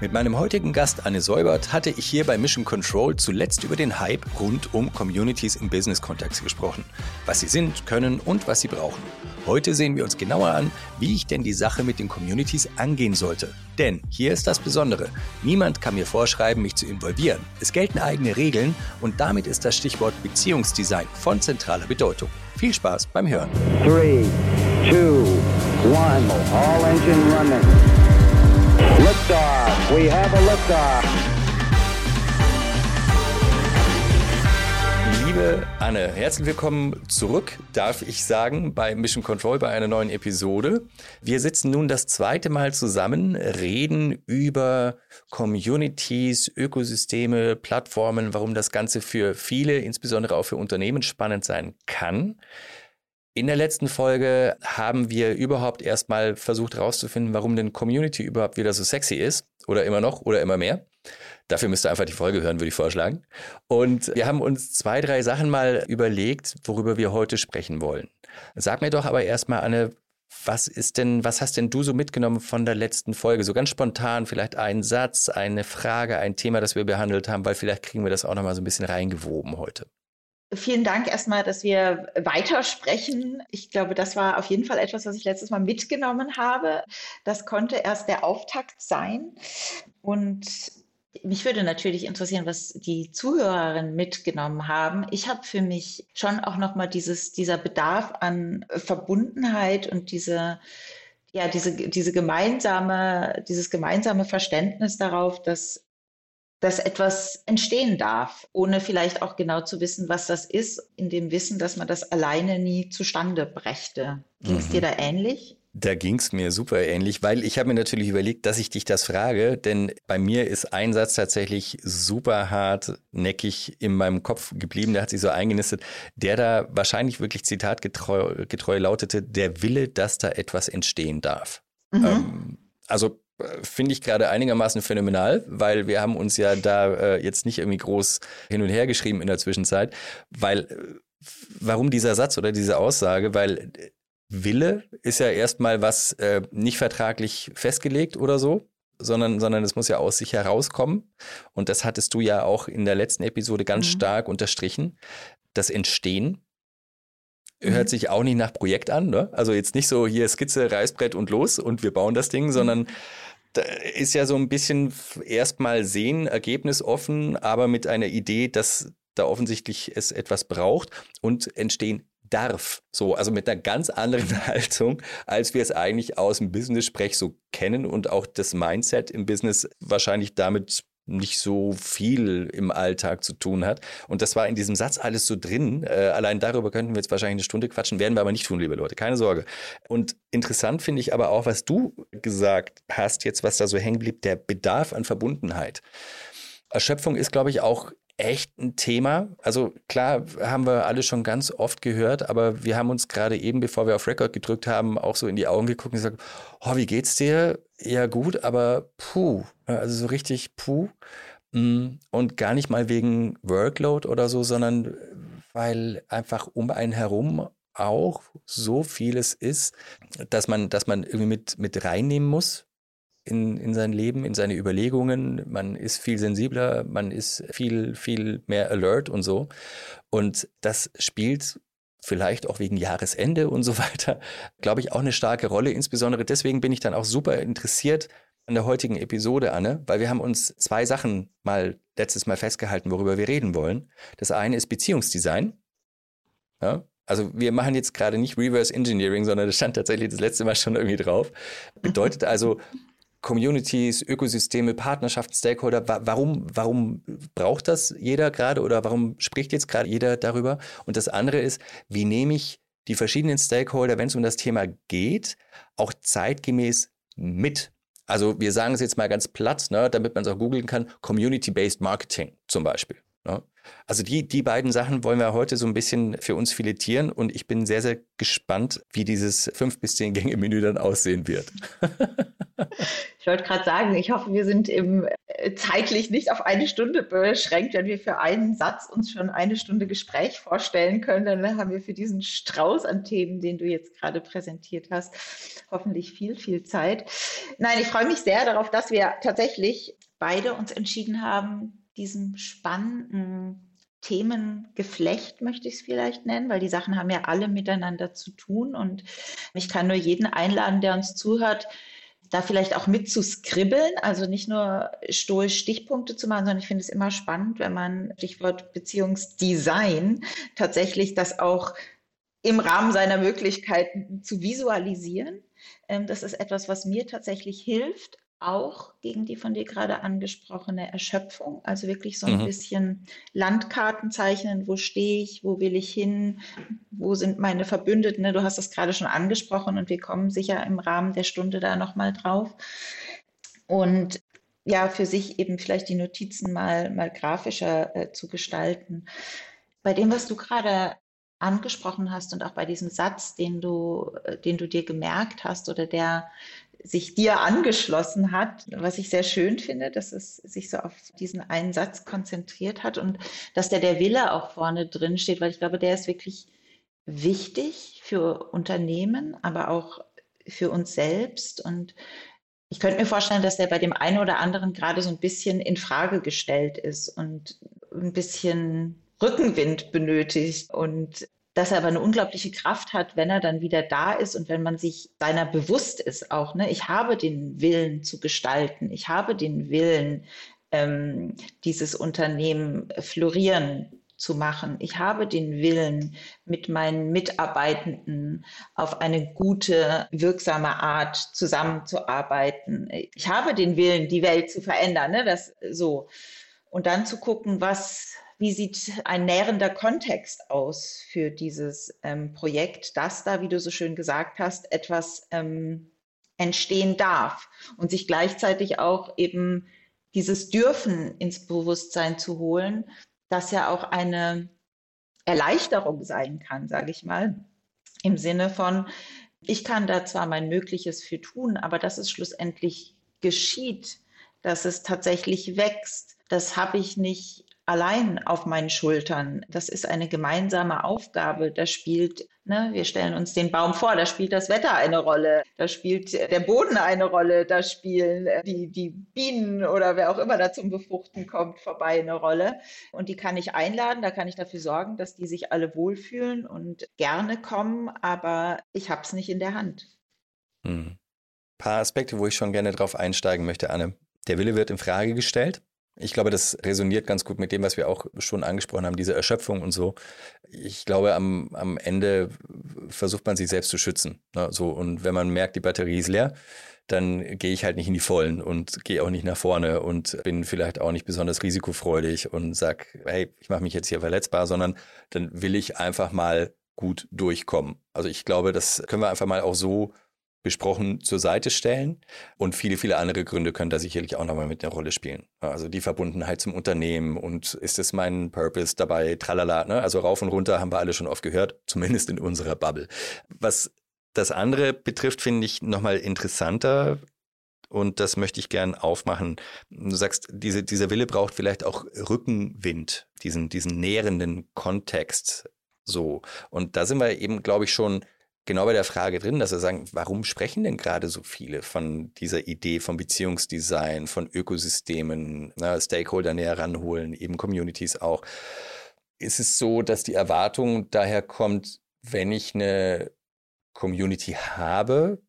Mit meinem heutigen Gast Anne Säubert hatte ich hier bei Mission Control zuletzt über den Hype rund um Communities im Business-Kontext gesprochen. Was sie sind, können und was sie brauchen. Heute sehen wir uns genauer an, wie ich denn die Sache mit den Communities angehen sollte. Denn hier ist das Besondere. Niemand kann mir vorschreiben, mich zu involvieren. Es gelten eigene Regeln und damit ist das Stichwort Beziehungsdesign von zentraler Bedeutung. Viel Spaß beim Hören. 3, 2, 1, all engine running. Liftoff. We have a liftoff. Liebe Anne, herzlich willkommen zurück, darf ich sagen, bei Mission Control bei einer neuen Episode. Wir sitzen nun das zweite Mal zusammen, reden über Communities, Ökosysteme, Plattformen, warum das Ganze für viele, insbesondere auch für Unternehmen spannend sein kann. In der letzten Folge haben wir überhaupt erstmal versucht herauszufinden, warum denn Community überhaupt wieder so sexy ist oder immer noch oder immer mehr. Dafür müsst ihr einfach die Folge hören, würde ich vorschlagen. Und wir haben uns zwei, drei Sachen mal überlegt, worüber wir heute sprechen wollen. Sag mir doch aber erstmal, Anne, was ist denn, was hast denn du so mitgenommen von der letzten Folge? So ganz spontan, vielleicht ein Satz, eine Frage, ein Thema, das wir behandelt haben, weil vielleicht kriegen wir das auch nochmal so ein bisschen reingewoben heute. Vielen Dank erstmal, dass wir weitersprechen. Ich glaube, das war auf jeden Fall etwas, was ich letztes Mal mitgenommen habe. Das konnte erst der Auftakt sein. Und mich würde natürlich interessieren, was die Zuhörerinnen mitgenommen haben. Ich habe für mich schon auch nochmal dieser Bedarf an Verbundenheit und diese, ja, diese, diese gemeinsame, dieses gemeinsame Verständnis darauf, dass dass etwas entstehen darf, ohne vielleicht auch genau zu wissen, was das ist, in dem Wissen, dass man das alleine nie zustande brächte. Ging es mhm. dir da ähnlich? Da ging es mir super ähnlich, weil ich habe mir natürlich überlegt, dass ich dich das frage, denn bei mir ist ein Satz tatsächlich super hart neckig in meinem Kopf geblieben, der hat sich so eingenistet, der da wahrscheinlich wirklich zitatgetreu getreu lautete, der Wille, dass da etwas entstehen darf. Mhm. Ähm, also finde ich gerade einigermaßen phänomenal, weil wir haben uns ja da äh, jetzt nicht irgendwie groß hin und her geschrieben in der Zwischenzeit, weil äh, warum dieser Satz oder diese Aussage, weil äh, Wille ist ja erstmal was äh, nicht vertraglich festgelegt oder so, sondern, sondern es muss ja aus sich herauskommen. Und das hattest du ja auch in der letzten Episode ganz mhm. stark unterstrichen. Das Entstehen hört mhm. sich auch nicht nach Projekt an. Ne? Also jetzt nicht so hier Skizze, Reißbrett und los und wir bauen das Ding, mhm. sondern da ist ja so ein bisschen erstmal sehen, Ergebnis offen, aber mit einer Idee, dass da offensichtlich es etwas braucht und entstehen darf. So, also mit einer ganz anderen Haltung, als wir es eigentlich aus dem Business-Sprech so kennen und auch das Mindset im Business wahrscheinlich damit nicht so viel im Alltag zu tun hat. Und das war in diesem Satz alles so drin. Äh, allein darüber könnten wir jetzt wahrscheinlich eine Stunde quatschen, werden wir aber nicht tun, liebe Leute, keine Sorge. Und interessant finde ich aber auch, was du gesagt hast, jetzt was da so hängen blieb, der Bedarf an Verbundenheit. Erschöpfung ist, glaube ich, auch echt ein Thema. Also klar haben wir alle schon ganz oft gehört, aber wir haben uns gerade eben, bevor wir auf Record gedrückt haben, auch so in die Augen geguckt und gesagt, oh, wie geht's dir? Ja gut, aber puh, also so richtig puh. Mm, und gar nicht mal wegen Workload oder so, sondern weil einfach um einen herum auch so vieles ist, dass man, dass man irgendwie mit, mit reinnehmen muss in, in sein Leben, in seine Überlegungen. Man ist viel sensibler, man ist viel, viel mehr alert und so. Und das spielt vielleicht auch wegen Jahresende und so weiter, glaube ich, auch eine starke Rolle. Insbesondere deswegen bin ich dann auch super interessiert an der heutigen Episode, Anne, weil wir haben uns zwei Sachen mal letztes Mal festgehalten, worüber wir reden wollen. Das eine ist Beziehungsdesign. Ja, also wir machen jetzt gerade nicht Reverse Engineering, sondern das stand tatsächlich das letzte Mal schon irgendwie drauf. Bedeutet also Communities, Ökosysteme, Partnerschaften, Stakeholder, warum, warum braucht das jeder gerade oder warum spricht jetzt gerade jeder darüber? Und das andere ist, wie nehme ich die verschiedenen Stakeholder, wenn es um das Thema geht, auch zeitgemäß mit? Also wir sagen es jetzt mal ganz platt, ne, damit man es auch googeln kann, Community-Based Marketing zum Beispiel. Ne? Also die, die beiden Sachen wollen wir heute so ein bisschen für uns filetieren und ich bin sehr, sehr gespannt, wie dieses fünf bis zehn Gänge Menü dann aussehen wird. ich wollte gerade sagen, ich hoffe, wir sind im, zeitlich nicht auf eine Stunde beschränkt. Wenn wir für einen Satz uns schon eine Stunde Gespräch vorstellen können, dann haben wir für diesen Strauß an Themen, den du jetzt gerade präsentiert hast, hoffentlich viel, viel Zeit. Nein, ich freue mich sehr darauf, dass wir tatsächlich beide uns entschieden haben, diesem spannenden Themengeflecht, möchte ich es vielleicht nennen, weil die Sachen haben ja alle miteinander zu tun. Und ich kann nur jeden einladen, der uns zuhört, da vielleicht auch mit zu skribbeln, also nicht nur stoisch Stichpunkte zu machen, sondern ich finde es immer spannend, wenn man Stichwort Beziehungsdesign tatsächlich das auch im Rahmen seiner Möglichkeiten zu visualisieren. Ähm, das ist etwas, was mir tatsächlich hilft, auch gegen die von dir gerade angesprochene Erschöpfung. Also wirklich so ein mhm. bisschen Landkarten zeichnen, wo stehe ich, wo will ich hin, wo sind meine Verbündeten. Du hast das gerade schon angesprochen und wir kommen sicher im Rahmen der Stunde da nochmal drauf. Und ja, für sich eben vielleicht die Notizen mal, mal grafischer äh, zu gestalten. Bei dem, was du gerade angesprochen hast und auch bei diesem Satz, den du, äh, den du dir gemerkt hast oder der sich dir angeschlossen hat, was ich sehr schön finde, dass es sich so auf diesen einen Satz konzentriert hat und dass der der Wille auch vorne drin steht, weil ich glaube, der ist wirklich wichtig für Unternehmen, aber auch für uns selbst. Und ich könnte mir vorstellen, dass der bei dem einen oder anderen gerade so ein bisschen in Frage gestellt ist und ein bisschen Rückenwind benötigt und dass er aber eine unglaubliche Kraft hat, wenn er dann wieder da ist und wenn man sich seiner bewusst ist auch. Ne? Ich habe den Willen zu gestalten, ich habe den Willen, ähm, dieses Unternehmen florieren zu machen. Ich habe den Willen, mit meinen Mitarbeitenden auf eine gute, wirksame Art zusammenzuarbeiten. Ich habe den Willen, die Welt zu verändern. Ne? Das so. Und dann zu gucken, was wie sieht ein nährender Kontext aus für dieses ähm, Projekt, dass da, wie du so schön gesagt hast, etwas ähm, entstehen darf? Und sich gleichzeitig auch eben dieses Dürfen ins Bewusstsein zu holen, das ja auch eine Erleichterung sein kann, sage ich mal, im Sinne von, ich kann da zwar mein Mögliches für tun, aber dass es schlussendlich geschieht, dass es tatsächlich wächst, das habe ich nicht allein auf meinen Schultern. Das ist eine gemeinsame Aufgabe. Da spielt, ne, wir stellen uns den Baum vor, da spielt das Wetter eine Rolle, da spielt der Boden eine Rolle, da spielen äh, die, die Bienen oder wer auch immer da zum Befruchten kommt, vorbei eine Rolle. Und die kann ich einladen, da kann ich dafür sorgen, dass die sich alle wohlfühlen und gerne kommen, aber ich habe es nicht in der Hand. Hm. Ein paar Aspekte, wo ich schon gerne drauf einsteigen möchte, Anne. Der Wille wird in Frage gestellt. Ich glaube, das resoniert ganz gut mit dem, was wir auch schon angesprochen haben, diese Erschöpfung und so. Ich glaube, am, am Ende versucht man sich selbst zu schützen. Ne? So, und wenn man merkt, die Batterie ist leer, dann gehe ich halt nicht in die Vollen und gehe auch nicht nach vorne und bin vielleicht auch nicht besonders risikofreudig und sag, hey, ich mache mich jetzt hier verletzbar, sondern dann will ich einfach mal gut durchkommen. Also ich glaube, das können wir einfach mal auch so besprochen zur Seite stellen. Und viele, viele andere Gründe können da sicherlich auch nochmal mit einer Rolle spielen. Also die Verbundenheit zum Unternehmen und ist es mein Purpose dabei, tralala. Ne? Also rauf und runter haben wir alle schon oft gehört, zumindest in unserer Bubble. Was das andere betrifft, finde ich nochmal interessanter. Und das möchte ich gern aufmachen. Du sagst, diese, dieser Wille braucht vielleicht auch Rückenwind, diesen, diesen nährenden Kontext. So. Und da sind wir eben, glaube ich, schon genau bei der Frage drin, dass wir sagen, warum sprechen denn gerade so viele von dieser Idee von Beziehungsdesign, von Ökosystemen, na, Stakeholder näher ranholen, eben Communities auch. Ist es so, dass die Erwartung daher kommt, wenn ich eine Community habe,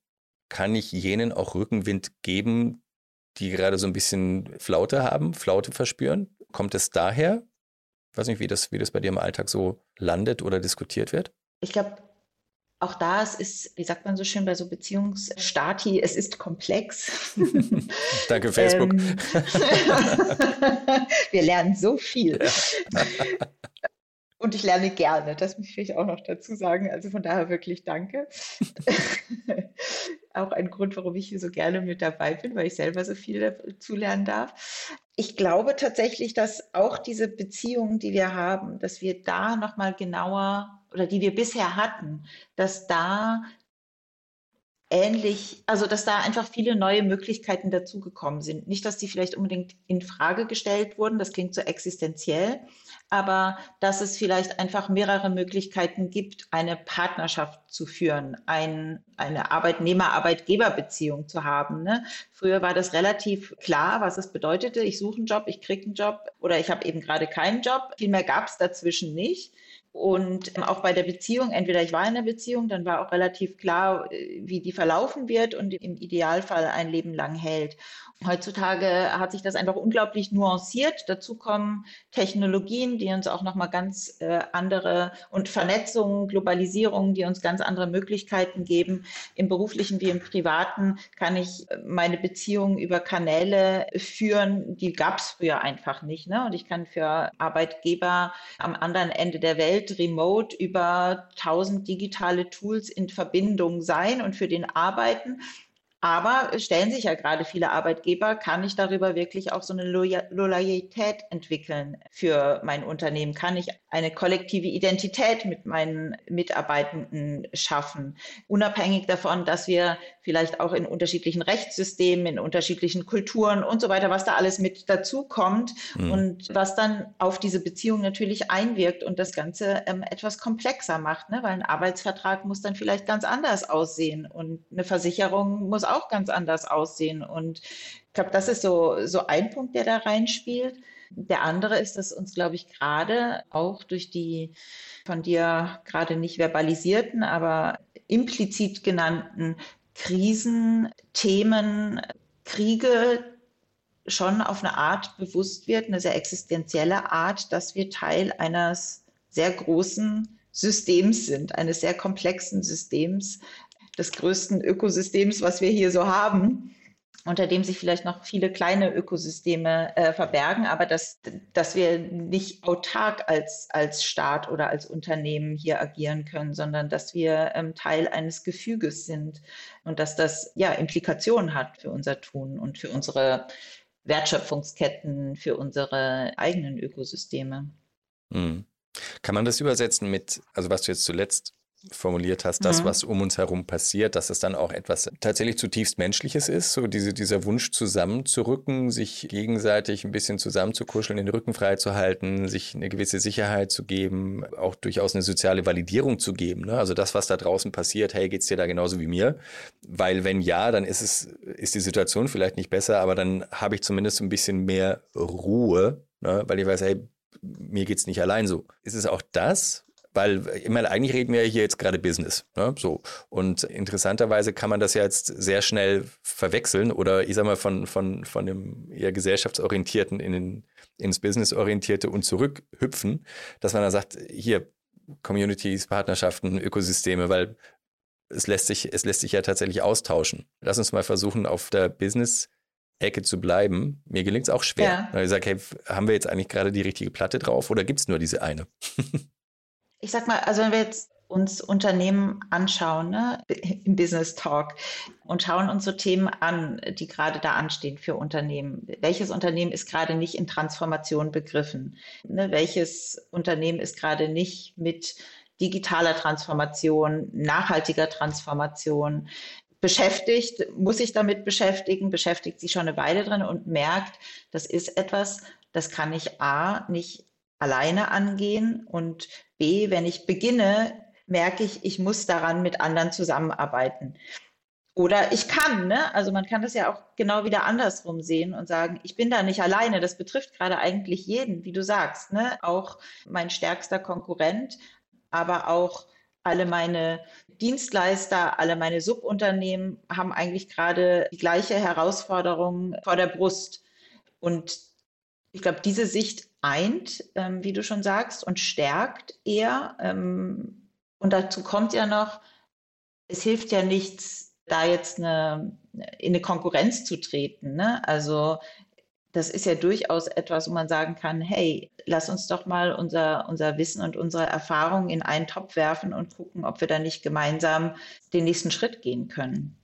kann ich jenen auch Rückenwind geben, die gerade so ein bisschen Flaute haben, Flaute verspüren? Kommt es daher? Ich weiß nicht, wie das, wie das bei dir im Alltag so landet oder diskutiert wird. Ich glaube, auch da es ist, wie sagt man so schön bei so Beziehungsstati, es ist komplex. Danke, Facebook. Ähm, wir lernen so viel. Und ich lerne gerne, das möchte ich auch noch dazu sagen. Also von daher wirklich danke. auch ein Grund, warum ich hier so gerne mit dabei bin, weil ich selber so viel dazu lernen darf. Ich glaube tatsächlich, dass auch diese Beziehungen, die wir haben, dass wir da nochmal genauer oder die wir bisher hatten, dass da ähnlich, also dass da einfach viele neue Möglichkeiten dazugekommen sind. Nicht, dass die vielleicht unbedingt in Frage gestellt wurden, das klingt so existenziell, aber dass es vielleicht einfach mehrere Möglichkeiten gibt, eine Partnerschaft zu führen, ein, eine Arbeitnehmer-Arbeitgeber-Beziehung zu haben. Ne? Früher war das relativ klar, was es bedeutete. Ich suche einen Job, ich kriege einen Job oder ich habe eben gerade keinen Job. Viel mehr gab es dazwischen nicht. Und auch bei der Beziehung, entweder ich war in einer Beziehung, dann war auch relativ klar, wie die verlaufen wird und im Idealfall ein Leben lang hält. Heutzutage hat sich das einfach unglaublich nuanciert. Dazu kommen Technologien, die uns auch nochmal ganz äh, andere und Vernetzungen, Globalisierung, die uns ganz andere Möglichkeiten geben. Im beruflichen wie im privaten kann ich meine Beziehungen über Kanäle führen, die gab es früher einfach nicht. Ne? Und ich kann für Arbeitgeber am anderen Ende der Welt remote über tausend digitale Tools in Verbindung sein und für den arbeiten. Aber stellen sich ja gerade viele Arbeitgeber, kann ich darüber wirklich auch so eine Loyalität entwickeln für mein Unternehmen? Kann ich eine kollektive Identität mit meinen Mitarbeitenden schaffen? Unabhängig davon, dass wir vielleicht auch in unterschiedlichen Rechtssystemen, in unterschiedlichen Kulturen und so weiter, was da alles mit dazu kommt mhm. und was dann auf diese Beziehung natürlich einwirkt und das Ganze ähm, etwas komplexer macht, ne? weil ein Arbeitsvertrag muss dann vielleicht ganz anders aussehen und eine Versicherung muss auch ganz anders aussehen. Und ich glaube, das ist so, so ein Punkt, der da reinspielt. Der andere ist, dass uns, glaube ich, gerade auch durch die von dir gerade nicht verbalisierten, aber implizit genannten Krisen, Themen, Kriege schon auf eine Art bewusst wird, eine sehr existenzielle Art, dass wir Teil eines sehr großen Systems sind, eines sehr komplexen Systems, des größten Ökosystems, was wir hier so haben, unter dem sich vielleicht noch viele kleine Ökosysteme äh, verbergen, aber dass, dass wir nicht autark als, als Staat oder als Unternehmen hier agieren können, sondern dass wir ähm, Teil eines Gefüges sind und dass das ja Implikationen hat für unser Tun und für unsere Wertschöpfungsketten, für unsere eigenen Ökosysteme. Mhm. Kann man das übersetzen mit, also was du jetzt zuletzt formuliert hast, das, mhm. was um uns herum passiert, dass es dann auch etwas tatsächlich zutiefst Menschliches ist, so diese, dieser Wunsch zusammenzurücken, sich gegenseitig ein bisschen zusammenzukuscheln, den Rücken frei zu halten, sich eine gewisse Sicherheit zu geben, auch durchaus eine soziale Validierung zu geben. Ne? Also das, was da draußen passiert, hey, geht's dir da genauso wie mir? Weil wenn ja, dann ist es, ist die Situation vielleicht nicht besser, aber dann habe ich zumindest ein bisschen mehr Ruhe, ne? weil ich weiß, hey, mir geht's nicht allein so. Ist es auch das, weil ich meine, eigentlich reden wir hier jetzt gerade Business. Ne? So. Und interessanterweise kann man das ja jetzt sehr schnell verwechseln oder ich sag mal von, von, von dem eher gesellschaftsorientierten in den, ins Businessorientierte und zurückhüpfen, dass man dann sagt, hier Communities, Partnerschaften, Ökosysteme, weil es lässt sich, es lässt sich ja tatsächlich austauschen. Lass uns mal versuchen, auf der Business Ecke zu bleiben. Mir gelingt es auch schwer. Ja. Ich sage, hey, haben wir jetzt eigentlich gerade die richtige Platte drauf oder gibt es nur diese eine? ich sag mal, also wenn wir jetzt uns Unternehmen anschauen, ne, im Business Talk und schauen uns so Themen an, die gerade da anstehen für Unternehmen. Welches Unternehmen ist gerade nicht in Transformation begriffen? Ne, welches Unternehmen ist gerade nicht mit digitaler Transformation, nachhaltiger Transformation beschäftigt, muss sich damit beschäftigen, beschäftigt sich schon eine Weile drin und merkt, das ist etwas, das kann ich A nicht alleine angehen und B, wenn ich beginne, merke ich, ich muss daran mit anderen zusammenarbeiten. Oder ich kann, ne? Also man kann das ja auch genau wieder andersrum sehen und sagen, ich bin da nicht alleine. Das betrifft gerade eigentlich jeden, wie du sagst, ne? Auch mein stärkster Konkurrent, aber auch alle meine Dienstleister, alle meine Subunternehmen haben eigentlich gerade die gleiche Herausforderung vor der Brust. Und ich glaube, diese Sicht eint, ähm, wie du schon sagst, und stärkt eher. Ähm, und dazu kommt ja noch, es hilft ja nichts, da jetzt eine, in eine Konkurrenz zu treten. Ne? Also das ist ja durchaus etwas, wo man sagen kann, hey, lass uns doch mal unser, unser Wissen und unsere Erfahrungen in einen Topf werfen und gucken, ob wir da nicht gemeinsam den nächsten Schritt gehen können.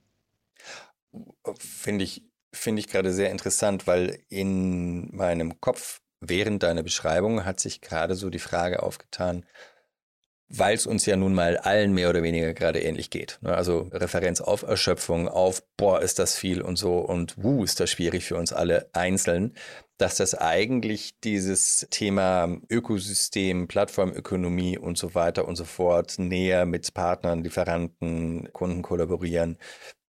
Finde ich finde ich gerade sehr interessant, weil in meinem Kopf während deiner Beschreibung hat sich gerade so die Frage aufgetan, weil es uns ja nun mal allen mehr oder weniger gerade ähnlich geht. Ne? Also Referenz auf Erschöpfung, auf, boah, ist das viel und so und wuh, ist das schwierig für uns alle einzeln, dass das eigentlich dieses Thema Ökosystem, Plattformökonomie und so weiter und so fort näher mit Partnern, Lieferanten, Kunden kollaborieren,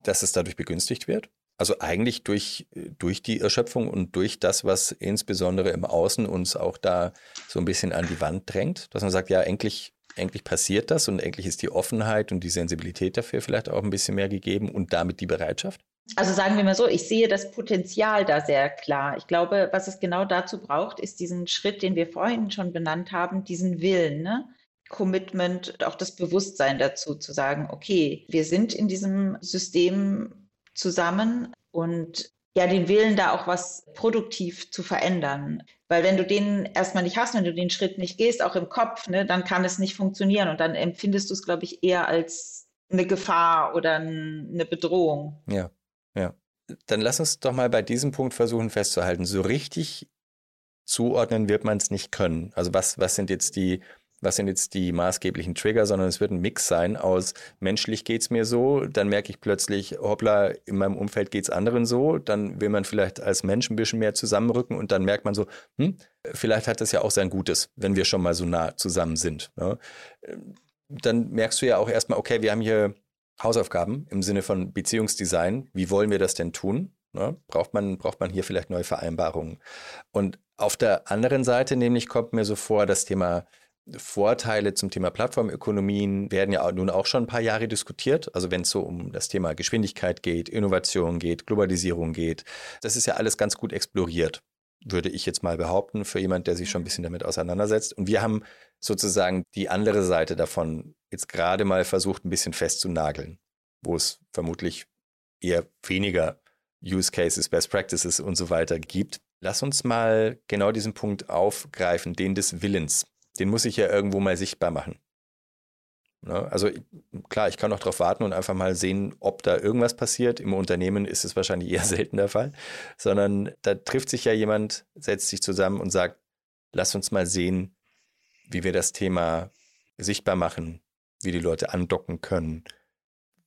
dass es dadurch begünstigt wird. Also eigentlich durch, durch die Erschöpfung und durch das, was insbesondere im Außen uns auch da so ein bisschen an die Wand drängt, dass man sagt, ja, endlich, endlich passiert das und endlich ist die Offenheit und die Sensibilität dafür vielleicht auch ein bisschen mehr gegeben und damit die Bereitschaft? Also sagen wir mal so, ich sehe das Potenzial da sehr klar. Ich glaube, was es genau dazu braucht, ist diesen Schritt, den wir vorhin schon benannt haben, diesen Willen. Ne? Commitment, auch das Bewusstsein dazu zu sagen, okay, wir sind in diesem System zusammen und ja, den Willen, da auch was produktiv zu verändern. Weil wenn du den erstmal nicht hast, wenn du den Schritt nicht gehst, auch im Kopf, ne, dann kann es nicht funktionieren und dann empfindest du es, glaube ich, eher als eine Gefahr oder eine Bedrohung. Ja, ja. Dann lass uns doch mal bei diesem Punkt versuchen festzuhalten. So richtig zuordnen wird man es nicht können. Also was, was sind jetzt die was sind jetzt die maßgeblichen Trigger, sondern es wird ein Mix sein aus menschlich geht es mir so, dann merke ich plötzlich, hoppla, in meinem Umfeld geht es anderen so, dann will man vielleicht als Mensch ein bisschen mehr zusammenrücken und dann merkt man so, hm, vielleicht hat das ja auch sein Gutes, wenn wir schon mal so nah zusammen sind. Ne? Dann merkst du ja auch erstmal, okay, wir haben hier Hausaufgaben im Sinne von Beziehungsdesign. Wie wollen wir das denn tun? Ne? Braucht, man, braucht man hier vielleicht neue Vereinbarungen? Und auf der anderen Seite nämlich kommt mir so vor, das Thema Vorteile zum Thema Plattformökonomien werden ja nun auch schon ein paar Jahre diskutiert. Also wenn es so um das Thema Geschwindigkeit geht, Innovation geht, Globalisierung geht, das ist ja alles ganz gut exploriert, würde ich jetzt mal behaupten, für jemand, der sich schon ein bisschen damit auseinandersetzt. Und wir haben sozusagen die andere Seite davon jetzt gerade mal versucht, ein bisschen festzunageln, wo es vermutlich eher weniger Use Cases, Best Practices und so weiter gibt. Lass uns mal genau diesen Punkt aufgreifen, den des Willens den muss ich ja irgendwo mal sichtbar machen. Ne? Also klar, ich kann auch darauf warten und einfach mal sehen, ob da irgendwas passiert. Im Unternehmen ist es wahrscheinlich eher selten der Fall, sondern da trifft sich ja jemand, setzt sich zusammen und sagt, lass uns mal sehen, wie wir das Thema sichtbar machen, wie die Leute andocken können,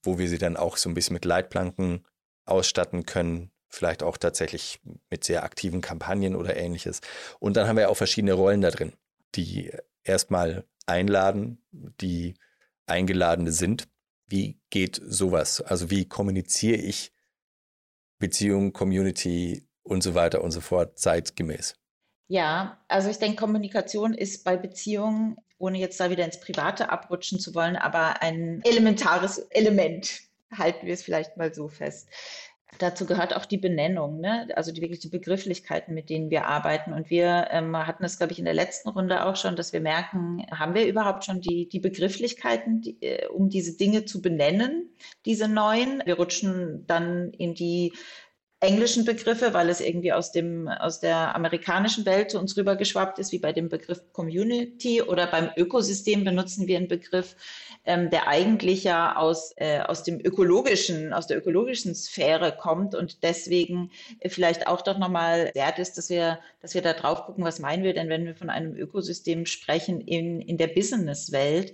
wo wir sie dann auch so ein bisschen mit Leitplanken ausstatten können, vielleicht auch tatsächlich mit sehr aktiven Kampagnen oder ähnliches. Und dann haben wir auch verschiedene Rollen da drin die erstmal einladen, die Eingeladene sind. Wie geht sowas? Also wie kommuniziere ich Beziehung, Community und so weiter und so fort zeitgemäß? Ja, also ich denke, Kommunikation ist bei Beziehungen, ohne jetzt da wieder ins Private abrutschen zu wollen, aber ein elementares Element. Halten wir es vielleicht mal so fest. Dazu gehört auch die Benennung, ne? also die wirklich die Begrifflichkeiten, mit denen wir arbeiten. Und wir ähm, hatten es, glaube ich, in der letzten Runde auch schon, dass wir merken, haben wir überhaupt schon die, die Begrifflichkeiten, die, äh, um diese Dinge zu benennen, diese neuen. Wir rutschen dann in die englischen Begriffe, weil es irgendwie aus dem aus der amerikanischen Welt zu uns rübergeschwappt ist, wie bei dem Begriff Community oder beim Ökosystem benutzen wir einen Begriff, ähm, der eigentlich ja aus, äh, aus dem ökologischen, aus der ökologischen Sphäre kommt und deswegen vielleicht auch doch nochmal wert ist, dass wir, dass wir da drauf gucken, was meinen wir denn, wenn wir von einem Ökosystem sprechen in, in der Businesswelt,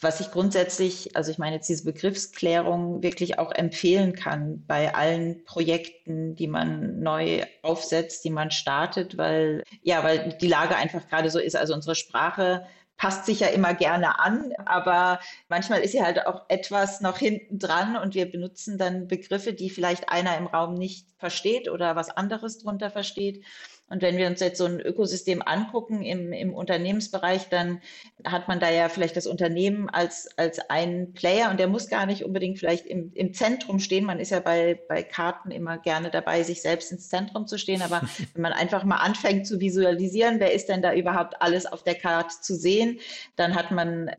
was ich grundsätzlich, also ich meine jetzt diese Begriffsklärung wirklich auch empfehlen kann bei allen Projekten, die man neu aufsetzt, die man startet, weil, ja, weil die Lage einfach gerade so ist. Also unsere Sprache passt sich ja immer gerne an, aber manchmal ist sie halt auch etwas noch hinten dran und wir benutzen dann Begriffe, die vielleicht einer im Raum nicht versteht oder was anderes drunter versteht. Und wenn wir uns jetzt so ein Ökosystem angucken im, im Unternehmensbereich, dann hat man da ja vielleicht das Unternehmen als, als ein Player und der muss gar nicht unbedingt vielleicht im, im Zentrum stehen. Man ist ja bei, bei Karten immer gerne dabei, sich selbst ins Zentrum zu stehen. Aber wenn man einfach mal anfängt zu visualisieren, wer ist denn da überhaupt alles auf der Karte zu sehen, dann hat man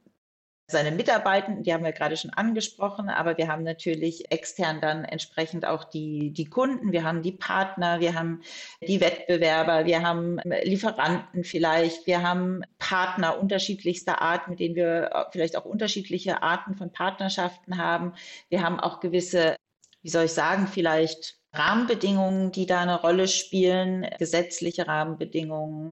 seine Mitarbeitenden, die haben wir gerade schon angesprochen, aber wir haben natürlich extern dann entsprechend auch die, die Kunden, wir haben die Partner, wir haben die Wettbewerber, wir haben Lieferanten vielleicht, wir haben Partner unterschiedlichster Art, mit denen wir vielleicht auch unterschiedliche Arten von Partnerschaften haben. Wir haben auch gewisse, wie soll ich sagen, vielleicht Rahmenbedingungen, die da eine Rolle spielen, gesetzliche Rahmenbedingungen,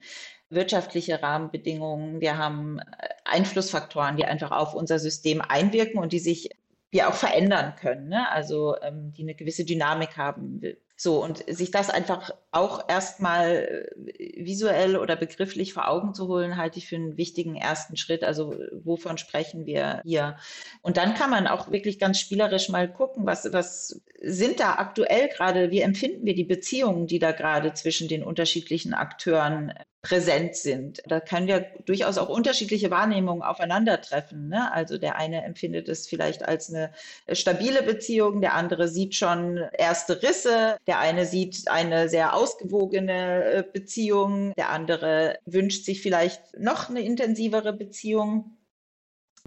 wirtschaftliche Rahmenbedingungen. Wir haben Einflussfaktoren, die einfach auf unser System einwirken und die sich wir auch verändern können, ne? also ähm, die eine gewisse Dynamik haben. So, und sich das einfach auch erstmal äh, visuell oder begrifflich vor Augen zu holen, halte ich für einen wichtigen ersten Schritt. Also, wovon sprechen wir hier? Und dann kann man auch wirklich ganz spielerisch mal gucken, was, was sind da aktuell gerade, wie empfinden wir die Beziehungen, die da gerade zwischen den unterschiedlichen Akteuren präsent sind. Da können wir durchaus auch unterschiedliche Wahrnehmungen aufeinandertreffen. Ne? Also der eine empfindet es vielleicht als eine stabile Beziehung, der andere sieht schon erste Risse, der eine sieht eine sehr ausgewogene äh, Beziehung, der andere wünscht sich vielleicht noch eine intensivere Beziehung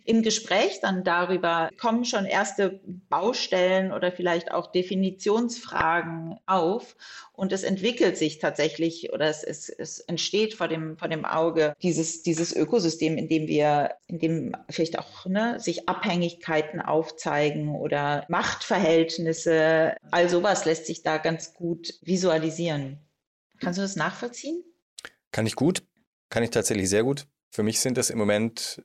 im Gespräch dann darüber kommen schon erste Baustellen oder vielleicht auch Definitionsfragen auf und es entwickelt sich tatsächlich oder es, es, es entsteht vor dem, vor dem Auge dieses, dieses Ökosystem, in dem wir, in dem vielleicht auch ne, sich Abhängigkeiten aufzeigen oder Machtverhältnisse. All sowas lässt sich da ganz gut visualisieren. Kannst du das nachvollziehen? Kann ich gut, kann ich tatsächlich sehr gut. Für mich sind das im Moment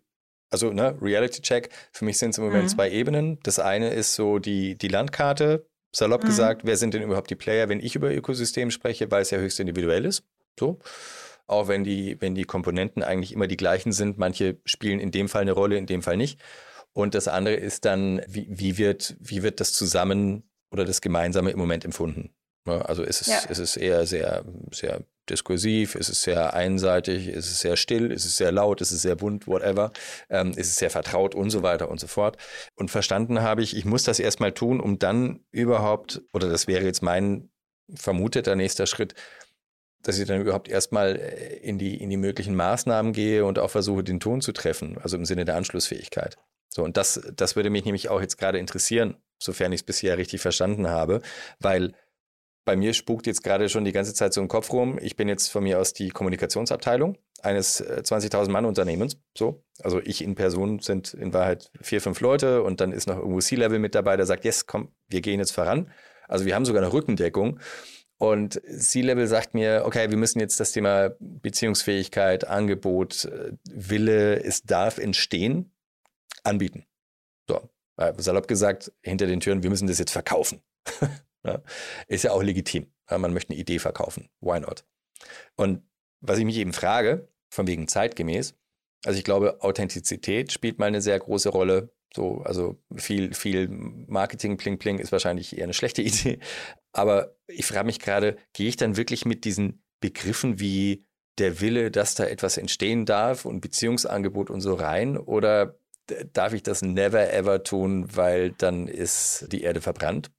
also ne, Reality Check, für mich sind es im Moment mhm. zwei Ebenen. Das eine ist so die, die Landkarte, salopp mhm. gesagt, wer sind denn überhaupt die Player, wenn ich über Ökosystem spreche, weil es ja höchst individuell ist. So. Auch wenn die, wenn die Komponenten eigentlich immer die gleichen sind, manche spielen in dem Fall eine Rolle, in dem Fall nicht. Und das andere ist dann, wie, wie, wird, wie wird das zusammen oder das Gemeinsame im Moment empfunden? Also ist es, ja. ist es eher sehr, sehr diskursiv, ist es sehr einseitig, ist es sehr still, ist es sehr laut, ist es sehr bunt, whatever, ähm, ist es sehr vertraut und so weiter und so fort. Und verstanden habe ich, ich muss das erstmal tun, um dann überhaupt, oder das wäre jetzt mein vermuteter nächster Schritt, dass ich dann überhaupt erstmal äh, in die, in die möglichen Maßnahmen gehe und auch versuche, den Ton zu treffen, also im Sinne der Anschlussfähigkeit. So, und das, das würde mich nämlich auch jetzt gerade interessieren, sofern ich es bisher richtig verstanden habe, weil bei mir spukt jetzt gerade schon die ganze Zeit so ein Kopf rum. Ich bin jetzt von mir aus die Kommunikationsabteilung eines 20.000 äh, Mann Unternehmens. So, also ich in Person sind in Wahrheit vier, fünf Leute und dann ist noch irgendwo C-Level mit dabei, der sagt, yes, komm, wir gehen jetzt voran. Also wir haben sogar eine Rückendeckung. Und C-Level sagt mir, okay, wir müssen jetzt das Thema Beziehungsfähigkeit, Angebot, äh, Wille, es darf entstehen, anbieten. So, salopp gesagt, hinter den Türen, wir müssen das jetzt verkaufen. Ja, ist ja auch legitim. Ja, man möchte eine Idee verkaufen. Why not? Und was ich mich eben frage, von wegen zeitgemäß, also ich glaube, Authentizität spielt mal eine sehr große Rolle. So, also viel, viel Marketing, Pling Pling ist wahrscheinlich eher eine schlechte Idee. Aber ich frage mich gerade, gehe ich dann wirklich mit diesen Begriffen wie der Wille, dass da etwas entstehen darf und Beziehungsangebot und so rein? Oder darf ich das never ever tun, weil dann ist die Erde verbrannt?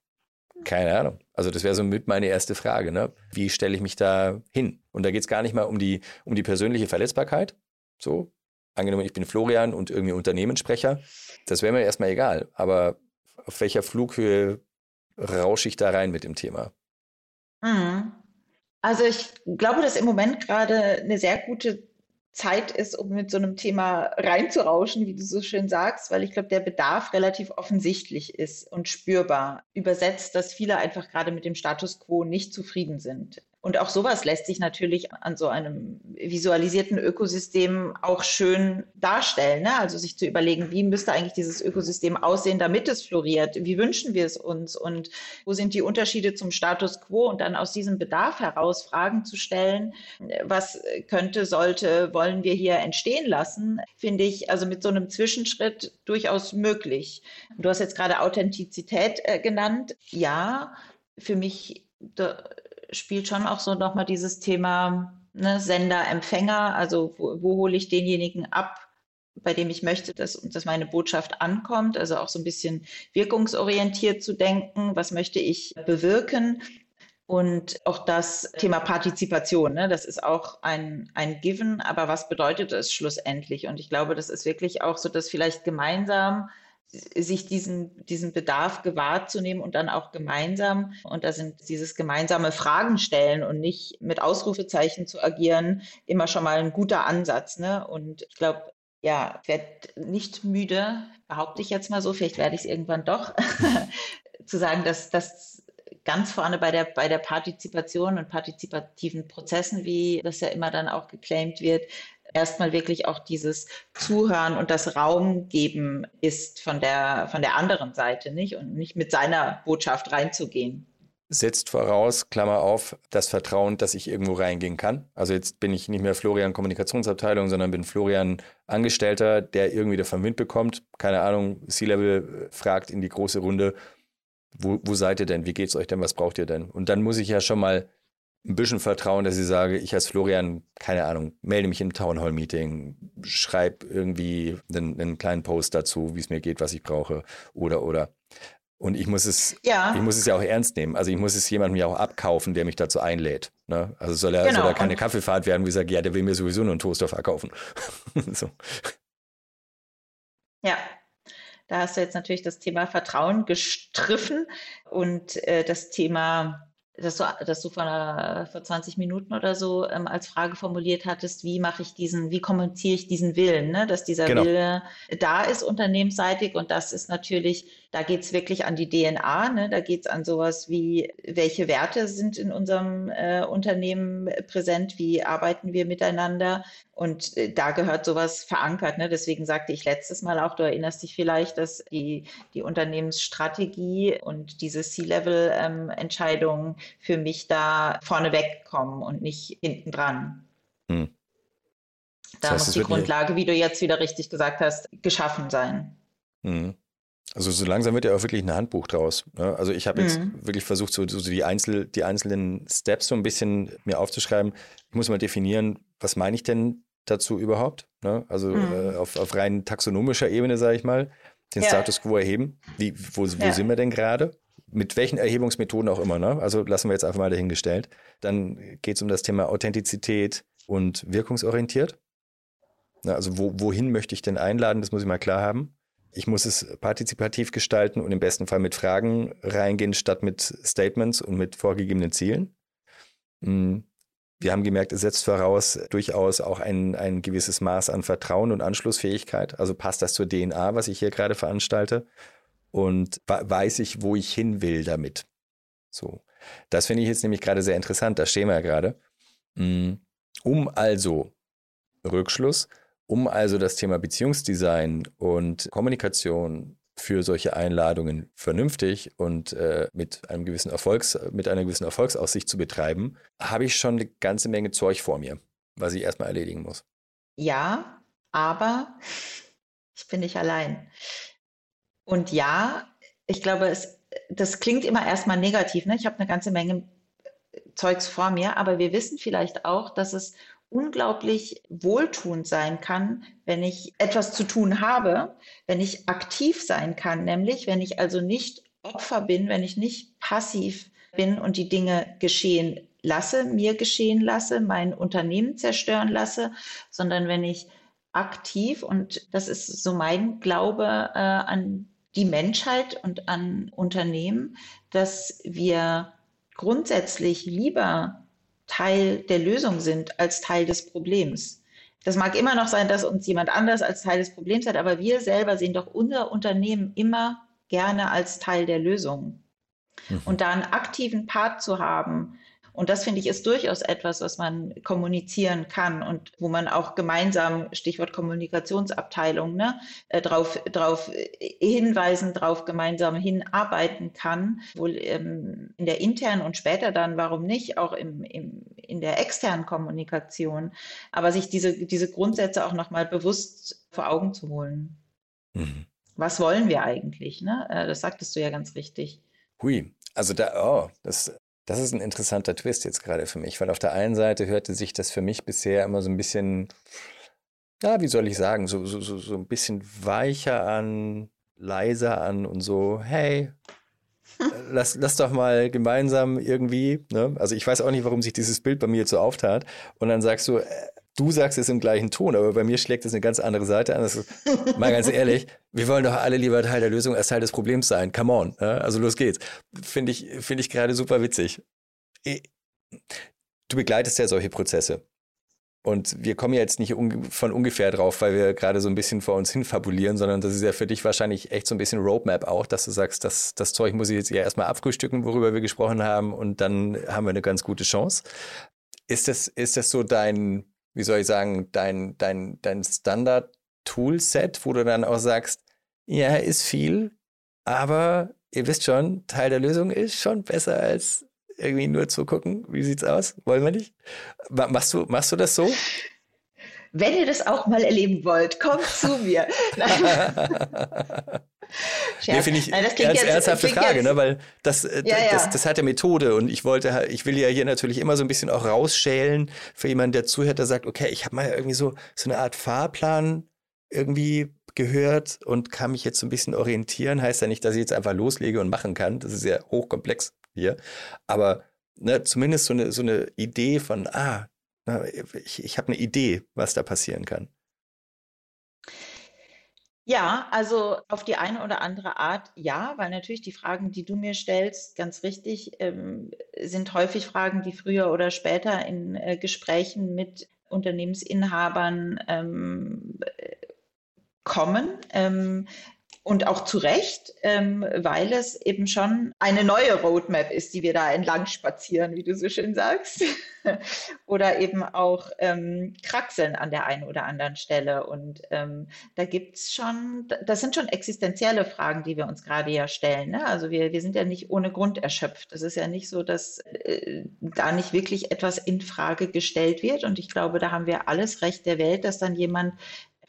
Keine Ahnung. Also das wäre so mit meine erste Frage. Ne? Wie stelle ich mich da hin? Und da geht es gar nicht mal um die, um die persönliche Verletzbarkeit. So, angenommen, ich bin Florian und irgendwie Unternehmenssprecher. Das wäre mir erstmal egal. Aber auf welcher Flughöhe rausche ich da rein mit dem Thema? Mhm. Also ich glaube, dass im Moment gerade eine sehr gute Zeit ist, um mit so einem Thema reinzurauschen, wie du so schön sagst, weil ich glaube, der Bedarf relativ offensichtlich ist und spürbar. Übersetzt, dass viele einfach gerade mit dem Status quo nicht zufrieden sind. Und auch sowas lässt sich natürlich an so einem visualisierten Ökosystem auch schön darstellen. Ne? Also sich zu überlegen, wie müsste eigentlich dieses Ökosystem aussehen, damit es floriert? Wie wünschen wir es uns? Und wo sind die Unterschiede zum Status quo? Und dann aus diesem Bedarf heraus Fragen zu stellen, was könnte, sollte, wollen wir hier entstehen lassen, finde ich also mit so einem Zwischenschritt durchaus möglich. Du hast jetzt gerade Authentizität äh, genannt. Ja, für mich spielt schon auch so nochmal dieses Thema ne, Sender, Empfänger, also wo, wo hole ich denjenigen ab, bei dem ich möchte, dass, dass meine Botschaft ankommt, also auch so ein bisschen wirkungsorientiert zu denken, was möchte ich bewirken. Und auch das Thema Partizipation, ne, das ist auch ein, ein Given, aber was bedeutet es schlussendlich? Und ich glaube, das ist wirklich auch so, dass vielleicht gemeinsam sich diesen, diesen Bedarf gewahrt zu nehmen und dann auch gemeinsam, und da sind dieses gemeinsame Fragen stellen und nicht mit Ausrufezeichen zu agieren, immer schon mal ein guter Ansatz. Ne? Und ich glaube, ja, ich werde nicht müde, behaupte ich jetzt mal so, vielleicht werde ich es irgendwann doch, zu sagen, dass das ganz vorne bei der, bei der Partizipation und partizipativen Prozessen, wie das ja immer dann auch geclaimed wird, erstmal wirklich auch dieses Zuhören und das Raum geben ist von der, von der anderen Seite, nicht? Und nicht mit seiner Botschaft reinzugehen. Setzt voraus, Klammer auf, das Vertrauen, dass ich irgendwo reingehen kann. Also jetzt bin ich nicht mehr Florian Kommunikationsabteilung, sondern bin Florian Angestellter, der irgendwie davon Wind bekommt. Keine Ahnung, C-Level fragt in die große Runde, wo, wo seid ihr denn? Wie geht's euch denn? Was braucht ihr denn? Und dann muss ich ja schon mal ein bisschen vertrauen, dass ich sage, ich als Florian, keine Ahnung, melde mich im Townhall-Meeting, schreibe irgendwie einen, einen, kleinen Post dazu, wie es mir geht, was ich brauche, oder, oder. Und ich muss es, ja. ich muss es ja auch ernst nehmen. Also ich muss es jemandem ja auch abkaufen, der mich dazu einlädt. Ne? Also soll er, genau. soll er keine Kaffeefahrt werden, wie ich sage, ja, der will mir sowieso nur einen Toaster verkaufen. so. Ja, da hast du jetzt natürlich das Thema Vertrauen gestriffen und äh, das Thema dass du, dass du vor, vor 20 Minuten oder so ähm, als Frage formuliert hattest, wie mache ich diesen, wie kommuniziere ich diesen Willen, ne? dass dieser genau. Wille da ist unternehmensseitig und das ist natürlich, da geht es wirklich an die DNA, ne? da geht es an sowas wie, welche Werte sind in unserem äh, Unternehmen präsent, wie arbeiten wir miteinander und äh, da gehört sowas verankert. Ne? Deswegen sagte ich letztes Mal auch, du erinnerst dich vielleicht, dass die, die Unternehmensstrategie und diese C-Level-Entscheidungen ähm, für mich da vorneweg kommen und nicht hinten dran. Hm. Da das heißt, muss die Grundlage, wie du jetzt wieder richtig gesagt hast, geschaffen sein. Hm. Also so langsam wird ja auch wirklich ein Handbuch draus. Ne? Also ich habe jetzt mhm. wirklich versucht, so, so die, Einzel, die einzelnen Steps so ein bisschen mir aufzuschreiben. Ich muss mal definieren, was meine ich denn dazu überhaupt? Ne? Also mhm. äh, auf, auf rein taxonomischer Ebene, sage ich mal, den ja. Status quo erheben. Wie, wo, wo ja. sind wir denn gerade? mit welchen Erhebungsmethoden auch immer, ne? Also lassen wir jetzt einfach mal dahingestellt. Dann geht es um das Thema Authentizität und wirkungsorientiert. Na, also wo, wohin möchte ich denn einladen? Das muss ich mal klar haben. Ich muss es partizipativ gestalten und im besten Fall mit Fragen reingehen, statt mit Statements und mit vorgegebenen Zielen. Hm. Wir haben gemerkt, es setzt voraus durchaus auch ein, ein gewisses Maß an Vertrauen und Anschlussfähigkeit. Also passt das zur DNA, was ich hier gerade veranstalte? und weiß ich, wo ich hin will damit. So. Das finde ich jetzt nämlich gerade sehr interessant, da stehen wir ja gerade. Mm, um also, Rückschluss, um also das Thema Beziehungsdesign und Kommunikation für solche Einladungen vernünftig und äh, mit einem gewissen Erfolgs, mit einer gewissen Erfolgsaussicht zu betreiben, habe ich schon eine ganze Menge Zeug vor mir, was ich erstmal erledigen muss. Ja, aber ich bin nicht allein. Und ja, ich glaube, es, das klingt immer erstmal negativ. Ne? Ich habe eine ganze Menge Zeugs vor mir, aber wir wissen vielleicht auch, dass es unglaublich wohltuend sein kann, wenn ich etwas zu tun habe, wenn ich aktiv sein kann, nämlich wenn ich also nicht Opfer bin, wenn ich nicht passiv bin und die Dinge geschehen lasse, mir geschehen lasse, mein Unternehmen zerstören lasse, sondern wenn ich aktiv, und das ist so mein Glaube äh, an die Menschheit und an Unternehmen, dass wir grundsätzlich lieber Teil der Lösung sind als Teil des Problems. Das mag immer noch sein, dass uns jemand anders als Teil des Problems hat, aber wir selber sehen doch unser Unternehmen immer gerne als Teil der Lösung. Mhm. Und da einen aktiven Part zu haben, und das finde ich ist durchaus etwas, was man kommunizieren kann und wo man auch gemeinsam, Stichwort Kommunikationsabteilung, ne, äh, drauf, drauf hinweisen, drauf gemeinsam hinarbeiten kann, wohl ähm, in der internen und später dann, warum nicht, auch im, im, in der externen Kommunikation, aber sich diese, diese Grundsätze auch nochmal bewusst vor Augen zu holen. Mhm. Was wollen wir eigentlich? Ne? Äh, das sagtest du ja ganz richtig. Hui, also da, oh, das das ist ein interessanter Twist jetzt gerade für mich, weil auf der einen Seite hörte sich das für mich bisher immer so ein bisschen, ja, wie soll ich sagen, so, so, so, so ein bisschen weicher an, leiser an und so, hey, lass, lass doch mal gemeinsam irgendwie, ne? Also ich weiß auch nicht, warum sich dieses Bild bei mir jetzt so auftat. Und dann sagst du, äh, du sagst es im gleichen Ton, aber bei mir schlägt es eine ganz andere Seite an. Ist, mal ganz ehrlich, wir wollen doch alle lieber Teil der Lösung als Teil des Problems sein. Come on. Ja? Also los geht's. Finde ich, finde ich gerade super witzig. Du begleitest ja solche Prozesse. Und wir kommen ja jetzt nicht von ungefähr drauf, weil wir gerade so ein bisschen vor uns hin fabulieren, sondern das ist ja für dich wahrscheinlich echt so ein bisschen Roadmap auch, dass du sagst, das, das Zeug muss ich jetzt eher erstmal abfrühstücken, worüber wir gesprochen haben, und dann haben wir eine ganz gute Chance. Ist das, ist das so dein, wie soll ich sagen, dein, dein, dein Standard-Toolset, wo du dann auch sagst, ja, ist viel, aber ihr wisst schon, Teil der Lösung ist schon besser als irgendwie nur zu gucken, wie sieht's aus? Wollen wir nicht? Machst du, machst du das so? Wenn ihr das auch mal erleben wollt, kommt zu mir. nee, finde ich Nein, das ernst, jetzt, ernsthafte Frage, jetzt, ne? weil das, äh, ja, das, ja. das hat ja Methode und ich wollte, ich will ja hier natürlich immer so ein bisschen auch rausschälen für jemanden, der zuhört, der sagt, okay, ich habe mal irgendwie so, so eine Art Fahrplan irgendwie gehört und kann mich jetzt so ein bisschen orientieren. Heißt ja nicht, dass ich jetzt einfach loslege und machen kann. Das ist ja hochkomplex hier. Aber ne, zumindest so eine, so eine Idee von, ah, ich, ich habe eine Idee, was da passieren kann. Ja, also auf die eine oder andere Art ja, weil natürlich die Fragen, die du mir stellst, ganz richtig, ähm, sind häufig Fragen, die früher oder später in äh, Gesprächen mit Unternehmensinhabern ähm, kommen. Ähm, und auch zu Recht, ähm, weil es eben schon eine neue Roadmap ist, die wir da entlang spazieren, wie du so schön sagst. oder eben auch ähm, kraxeln an der einen oder anderen Stelle. Und ähm, da gibt es schon, das sind schon existenzielle Fragen, die wir uns gerade ja stellen. Ne? Also wir, wir sind ja nicht ohne Grund erschöpft. Es ist ja nicht so, dass äh, da nicht wirklich etwas in Frage gestellt wird. Und ich glaube, da haben wir alles Recht der Welt, dass dann jemand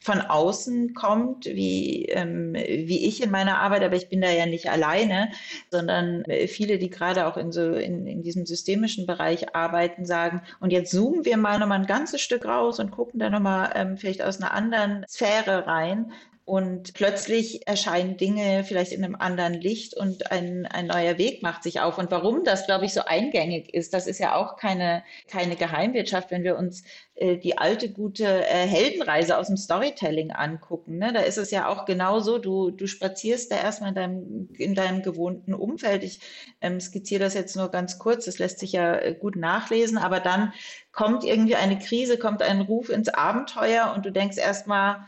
von außen kommt, wie, ähm, wie ich in meiner Arbeit, aber ich bin da ja nicht alleine, sondern äh, viele, die gerade auch in so in, in diesem systemischen Bereich arbeiten, sagen, und jetzt zoomen wir mal nochmal ein ganzes Stück raus und gucken da nochmal ähm, vielleicht aus einer anderen Sphäre rein, und plötzlich erscheinen Dinge vielleicht in einem anderen Licht und ein, ein neuer Weg macht sich auf. Und warum das, glaube ich, so eingängig ist, das ist ja auch keine, keine Geheimwirtschaft, wenn wir uns äh, die alte gute äh, Heldenreise aus dem Storytelling angucken. Ne? Da ist es ja auch genauso, du, du spazierst da erstmal in deinem, in deinem gewohnten Umfeld. Ich ähm, skizziere das jetzt nur ganz kurz, das lässt sich ja äh, gut nachlesen, aber dann kommt irgendwie eine Krise, kommt ein Ruf ins Abenteuer und du denkst erstmal,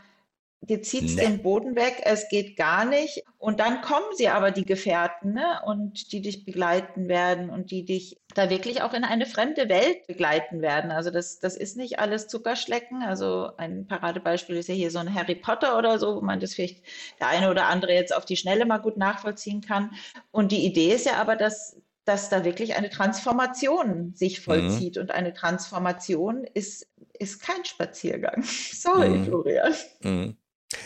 dir zieht es nee. den Boden weg, es geht gar nicht. Und dann kommen sie aber, die Gefährten, ne? und die dich begleiten werden und die dich da wirklich auch in eine fremde Welt begleiten werden. Also das, das ist nicht alles Zuckerschlecken. Also ein Paradebeispiel ist ja hier so ein Harry Potter oder so, wo man das vielleicht der eine oder andere jetzt auf die Schnelle mal gut nachvollziehen kann. Und die Idee ist ja aber, dass dass da wirklich eine Transformation sich mhm. vollzieht. Mhm. Und eine Transformation ist, ist kein Spaziergang. Sorry, mhm. Florian. Mhm.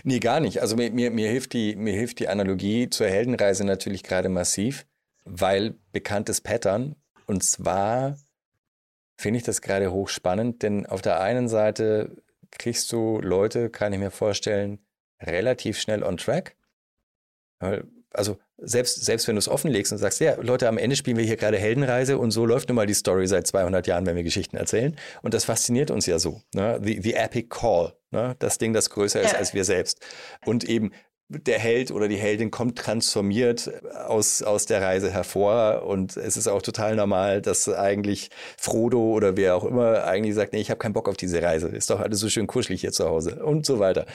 Nee, gar nicht. Also mir, mir, mir, hilft die, mir hilft die Analogie zur Heldenreise natürlich gerade massiv, weil bekanntes Pattern. Und zwar finde ich das gerade hochspannend, denn auf der einen Seite kriegst du Leute, kann ich mir vorstellen, relativ schnell on track. Also selbst, selbst wenn du es offenlegst und sagst, ja, Leute, am Ende spielen wir hier gerade Heldenreise und so läuft nun mal die Story seit 200 Jahren, wenn wir Geschichten erzählen. Und das fasziniert uns ja so. Ne? The, the Epic Call, ne? das Ding, das größer ist ja. als wir selbst. Und eben der Held oder die Heldin kommt transformiert aus, aus der Reise hervor und es ist auch total normal, dass eigentlich Frodo oder wer auch immer eigentlich sagt, nee, ich habe keinen Bock auf diese Reise, ist doch alles so schön kuschelig hier zu Hause und so weiter.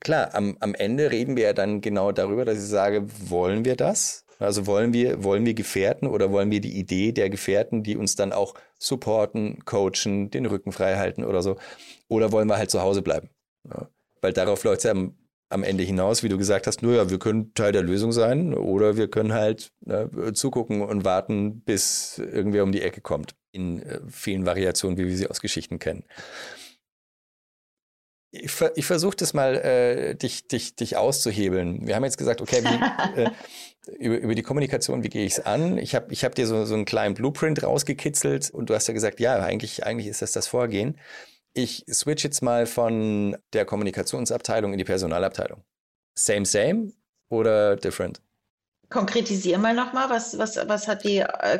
Klar, am, am Ende reden wir ja dann genau darüber, dass ich sage, wollen wir das? Also wollen wir, wollen wir Gefährten oder wollen wir die Idee der Gefährten, die uns dann auch supporten, coachen, den Rücken frei halten oder so? Oder wollen wir halt zu Hause bleiben? Ja, weil darauf läuft es ja am Ende hinaus, wie du gesagt hast, nur ja, wir können Teil der Lösung sein oder wir können halt ne, zugucken und warten, bis irgendwer um die Ecke kommt. In äh, vielen Variationen, wie wir sie aus Geschichten kennen. Ich, ich versuche das mal, äh, dich, dich, dich auszuhebeln. Wir haben jetzt gesagt, okay, wie, äh, über, über die Kommunikation, wie gehe ich es an? Ich habe ich hab dir so, so einen kleinen Blueprint rausgekitzelt und du hast ja gesagt, ja, eigentlich, eigentlich ist das das Vorgehen. Ich switch jetzt mal von der Kommunikationsabteilung in die Personalabteilung. Same, same oder different? Konkretisier mal nochmal, was, was, was hat die äh,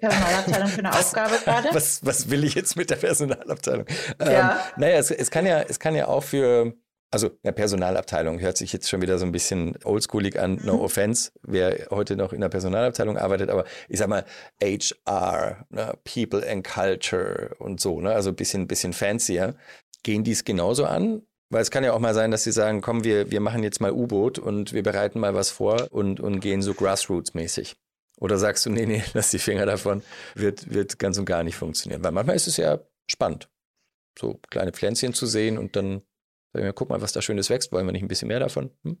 Personalabteilung für eine was, Aufgabe gerade? Was, was will ich jetzt mit der Personalabteilung? Ja. Ähm, naja, es, es, kann ja, es kann ja auch für Also eine Personalabteilung hört sich jetzt schon wieder so ein bisschen oldschoolig an, no mhm. offense, wer heute noch in der Personalabteilung arbeitet, aber ich sag mal HR, ne, People and Culture und so, ne, also ein bisschen, bisschen fancier. Gehen die es genauso an? Weil es kann ja auch mal sein, dass sie sagen, komm, wir, wir machen jetzt mal U-Boot und wir bereiten mal was vor und, und gehen so Grassroots-mäßig. Oder sagst du, nee, nee, lass die Finger davon, wird, wird ganz und gar nicht funktionieren. Weil manchmal ist es ja spannend, so kleine Pflänzchen zu sehen und dann sagen wir, guck mal, was da Schönes wächst, wollen wir nicht ein bisschen mehr davon? Hm?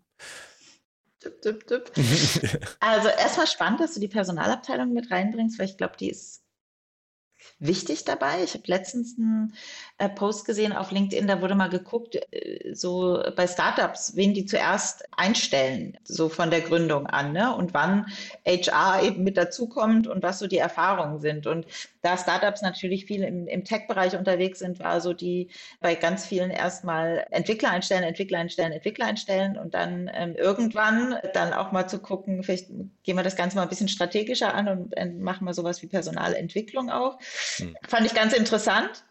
Tipp, tipp, tipp. also erstmal spannend, dass du die Personalabteilung mit reinbringst, weil ich glaube, die ist wichtig dabei. Ich habe letztens einen äh, Post gesehen auf LinkedIn, da wurde mal geguckt, äh, so bei Startups, wen die zuerst einstellen, so von der Gründung an, ne? Und wann HR eben mit dazukommt und was so die Erfahrungen sind. Und da Startups natürlich viel im, im Tech-Bereich unterwegs sind, war so die bei ganz vielen erstmal Entwickler einstellen, Entwickler einstellen, Entwickler einstellen und dann ähm, irgendwann dann auch mal zu gucken, vielleicht gehen wir das Ganze mal ein bisschen strategischer an und, machen wir sowas wie Personalentwicklung auch. Hm. Fand ich ganz interessant.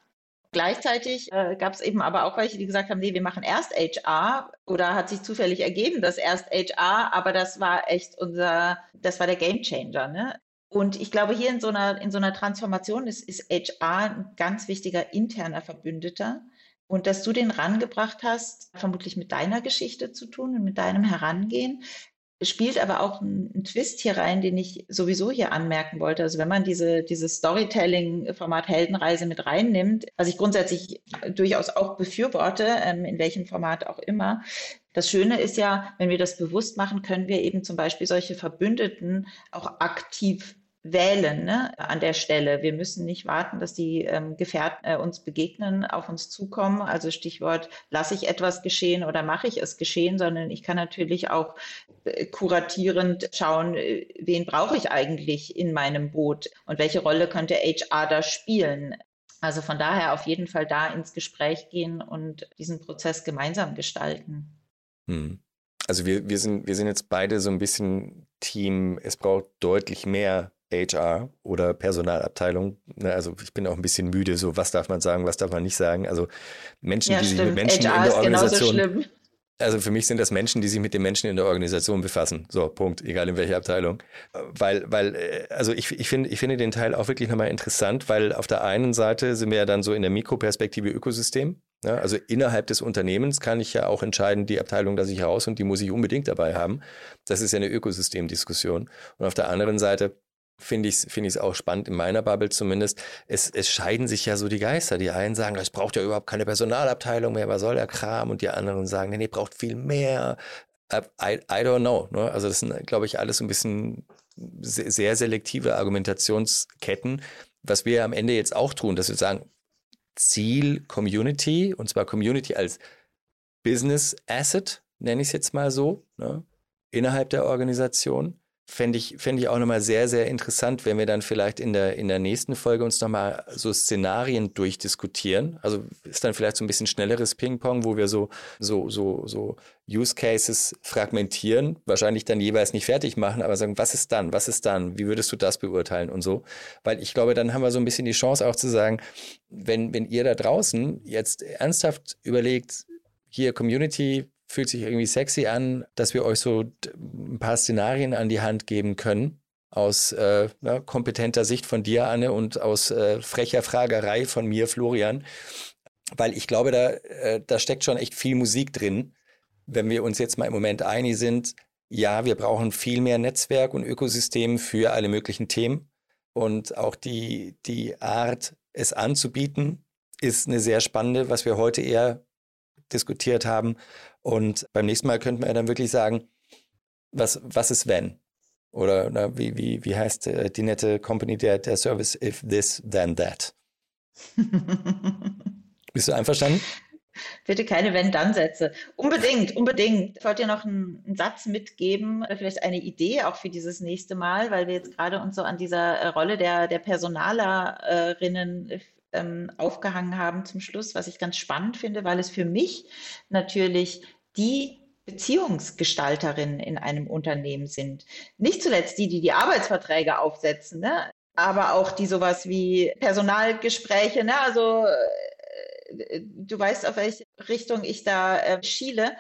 Gleichzeitig äh, gab es eben aber auch welche, die gesagt haben, nee, wir machen erst HR oder hat sich zufällig ergeben, dass erst HR, aber das war echt unser, das war der Gamechanger. Ne? Und ich glaube, hier in so einer, in so einer Transformation ist, ist HR ein ganz wichtiger interner Verbündeter. Und dass du den rangebracht hast, vermutlich mit deiner Geschichte zu tun und mit deinem Herangehen, spielt aber auch ein, ein, Twist hier rein, den ich sowieso hier anmerken wollte. Also wenn man diese, dieses Storytelling-Format Heldenreise mit reinnimmt, was ich grundsätzlich durchaus auch befürworte, ähm, in welchem Format auch immer, das Schöne ist ja, wenn wir das bewusst machen, können wir eben zum Beispiel solche Verbündeten auch aktiv wählen ne, an der Stelle. Wir müssen nicht warten, dass die ähm, Gefährten äh, uns begegnen, auf uns zukommen. Also Stichwort, lasse ich etwas geschehen oder mache ich es geschehen, sondern ich kann natürlich auch äh, kuratierend schauen, äh, wen brauche ich eigentlich in meinem Boot und welche Rolle könnte HR da spielen. Also von daher auf jeden Fall da ins Gespräch gehen und diesen Prozess gemeinsam gestalten. Hm. Also wir, wir, sind, wir sind jetzt beide so ein bisschen Team, es braucht deutlich mehr HR oder Personalabteilung. Ne, also ich bin auch ein bisschen müde, so was darf man sagen, was darf man nicht sagen. Also Menschen, ja, die stimmt. sich mit Menschen HR in der Organisation. Also für mich sind das Menschen, die sich mit den Menschen in der Organisation befassen. So, Punkt, egal in welcher Abteilung. Weil, weil, äh, also ich, ich, finde, ich finde den Teil auch wirklich nochmal interessant, weil auf der einen Seite sind wir ja dann so in der Mikroperspektive Ökosystem. Ja, also innerhalb des Unternehmens kann ich ja auch entscheiden, die Abteilung lasse ich raus und die muss ich unbedingt dabei haben. Das ist ja eine Ökosystemdiskussion. Und auf der anderen Seite finde ich es find auch spannend, in meiner Bubble zumindest. Es, es scheiden sich ja so die Geister. Die einen sagen, es braucht ja überhaupt keine Personalabteilung mehr, was soll der Kram? Und die anderen sagen, nee, nee, braucht viel mehr. I, I don't know. Ne? Also das sind, glaube ich, alles ein bisschen sehr selektive Argumentationsketten. Was wir am Ende jetzt auch tun, dass wir sagen, Ziel Community, und zwar Community als Business Asset, nenne ich es jetzt mal so, ne? innerhalb der Organisation fände ich, fänd ich auch nochmal sehr, sehr interessant, wenn wir dann vielleicht in der, in der nächsten Folge uns nochmal so Szenarien durchdiskutieren. Also ist dann vielleicht so ein bisschen schnelleres Ping-Pong, wo wir so, so, so, so Use Cases fragmentieren, wahrscheinlich dann jeweils nicht fertig machen, aber sagen, was ist dann, was ist dann, wie würdest du das beurteilen und so. Weil ich glaube, dann haben wir so ein bisschen die Chance auch zu sagen, wenn, wenn ihr da draußen jetzt ernsthaft überlegt, hier Community, fühlt sich irgendwie sexy an, dass wir euch so ein paar Szenarien an die Hand geben können aus äh, na, kompetenter Sicht von dir, Anne, und aus äh, frecher Fragerei von mir, Florian. Weil ich glaube, da, äh, da steckt schon echt viel Musik drin. Wenn wir uns jetzt mal im Moment einig sind, ja, wir brauchen viel mehr Netzwerk und Ökosystem für alle möglichen Themen. Und auch die, die Art, es anzubieten, ist eine sehr spannende, was wir heute eher diskutiert haben. Und beim nächsten Mal könnten wir dann wirklich sagen, was, was ist wenn? Oder na, wie, wie, wie heißt äh, die nette Company der, der Service if this, then that? Bist du einverstanden? Bitte keine Wenn-Dann-Sätze. Unbedingt, unbedingt. Ich wollte dir noch einen, einen, Satz mitgeben, vielleicht eine Idee auch für dieses nächste Mal, weil wir jetzt gerade uns so an dieser äh, Rolle der, der Personalerinnen ähm, aufgehangen haben zum Schluss, was ich ganz spannend finde, weil es für mich natürlich die Beziehungsgestalterinnen in einem Unternehmen sind. Nicht zuletzt die, die die Arbeitsverträge aufsetzen, ne? aber auch die sowas wie Personalgespräche, ne? also äh, du weißt, auf welche Richtung ich da äh, schiele.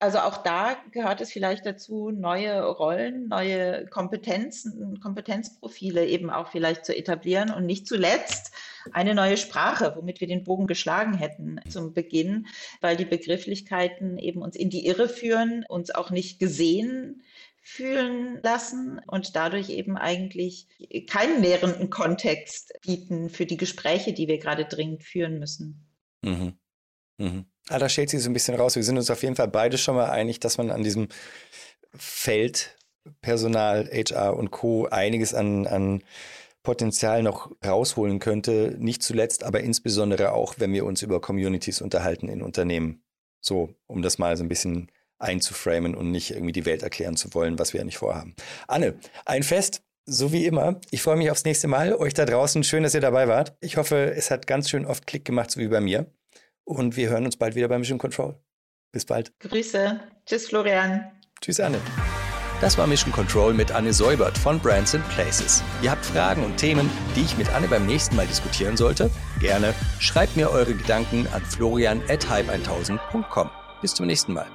Also auch da gehört es vielleicht dazu, neue Rollen, neue Kompetenzen, Kompetenzprofile eben auch vielleicht zu etablieren und nicht zuletzt eine neue Sprache, womit wir den Bogen geschlagen hätten zum Beginn, weil die Begrifflichkeiten eben uns in die Irre führen, uns auch nicht gesehen fühlen lassen und dadurch eben eigentlich keinen nährenden Kontext bieten für die Gespräche, die wir gerade dringend führen müssen. Mhm. Mhm. Ah, da stellt sich so ein bisschen raus. Wir sind uns auf jeden Fall beide schon mal einig, dass man an diesem Feld Personal, HR und Co. einiges an, an Potenzial noch rausholen könnte. Nicht zuletzt, aber insbesondere auch, wenn wir uns über Communities unterhalten in Unternehmen. So, um das mal so ein bisschen einzuframen und nicht irgendwie die Welt erklären zu wollen, was wir ja nicht vorhaben. Anne, ein Fest, so wie immer. Ich freue mich aufs nächste Mal. Euch da draußen, schön, dass ihr dabei wart. Ich hoffe, es hat ganz schön oft Klick gemacht, so wie bei mir. Und wir hören uns bald wieder beim Mission Control. Bis bald. Grüße. Tschüss, Florian. Tschüss, Anne. Das war Mission Control mit Anne Säubert von Brands and Places. Ihr habt Fragen und Themen, die ich mit Anne beim nächsten Mal diskutieren sollte? Gerne. Schreibt mir eure Gedanken an florian at hype1000.com. Bis zum nächsten Mal.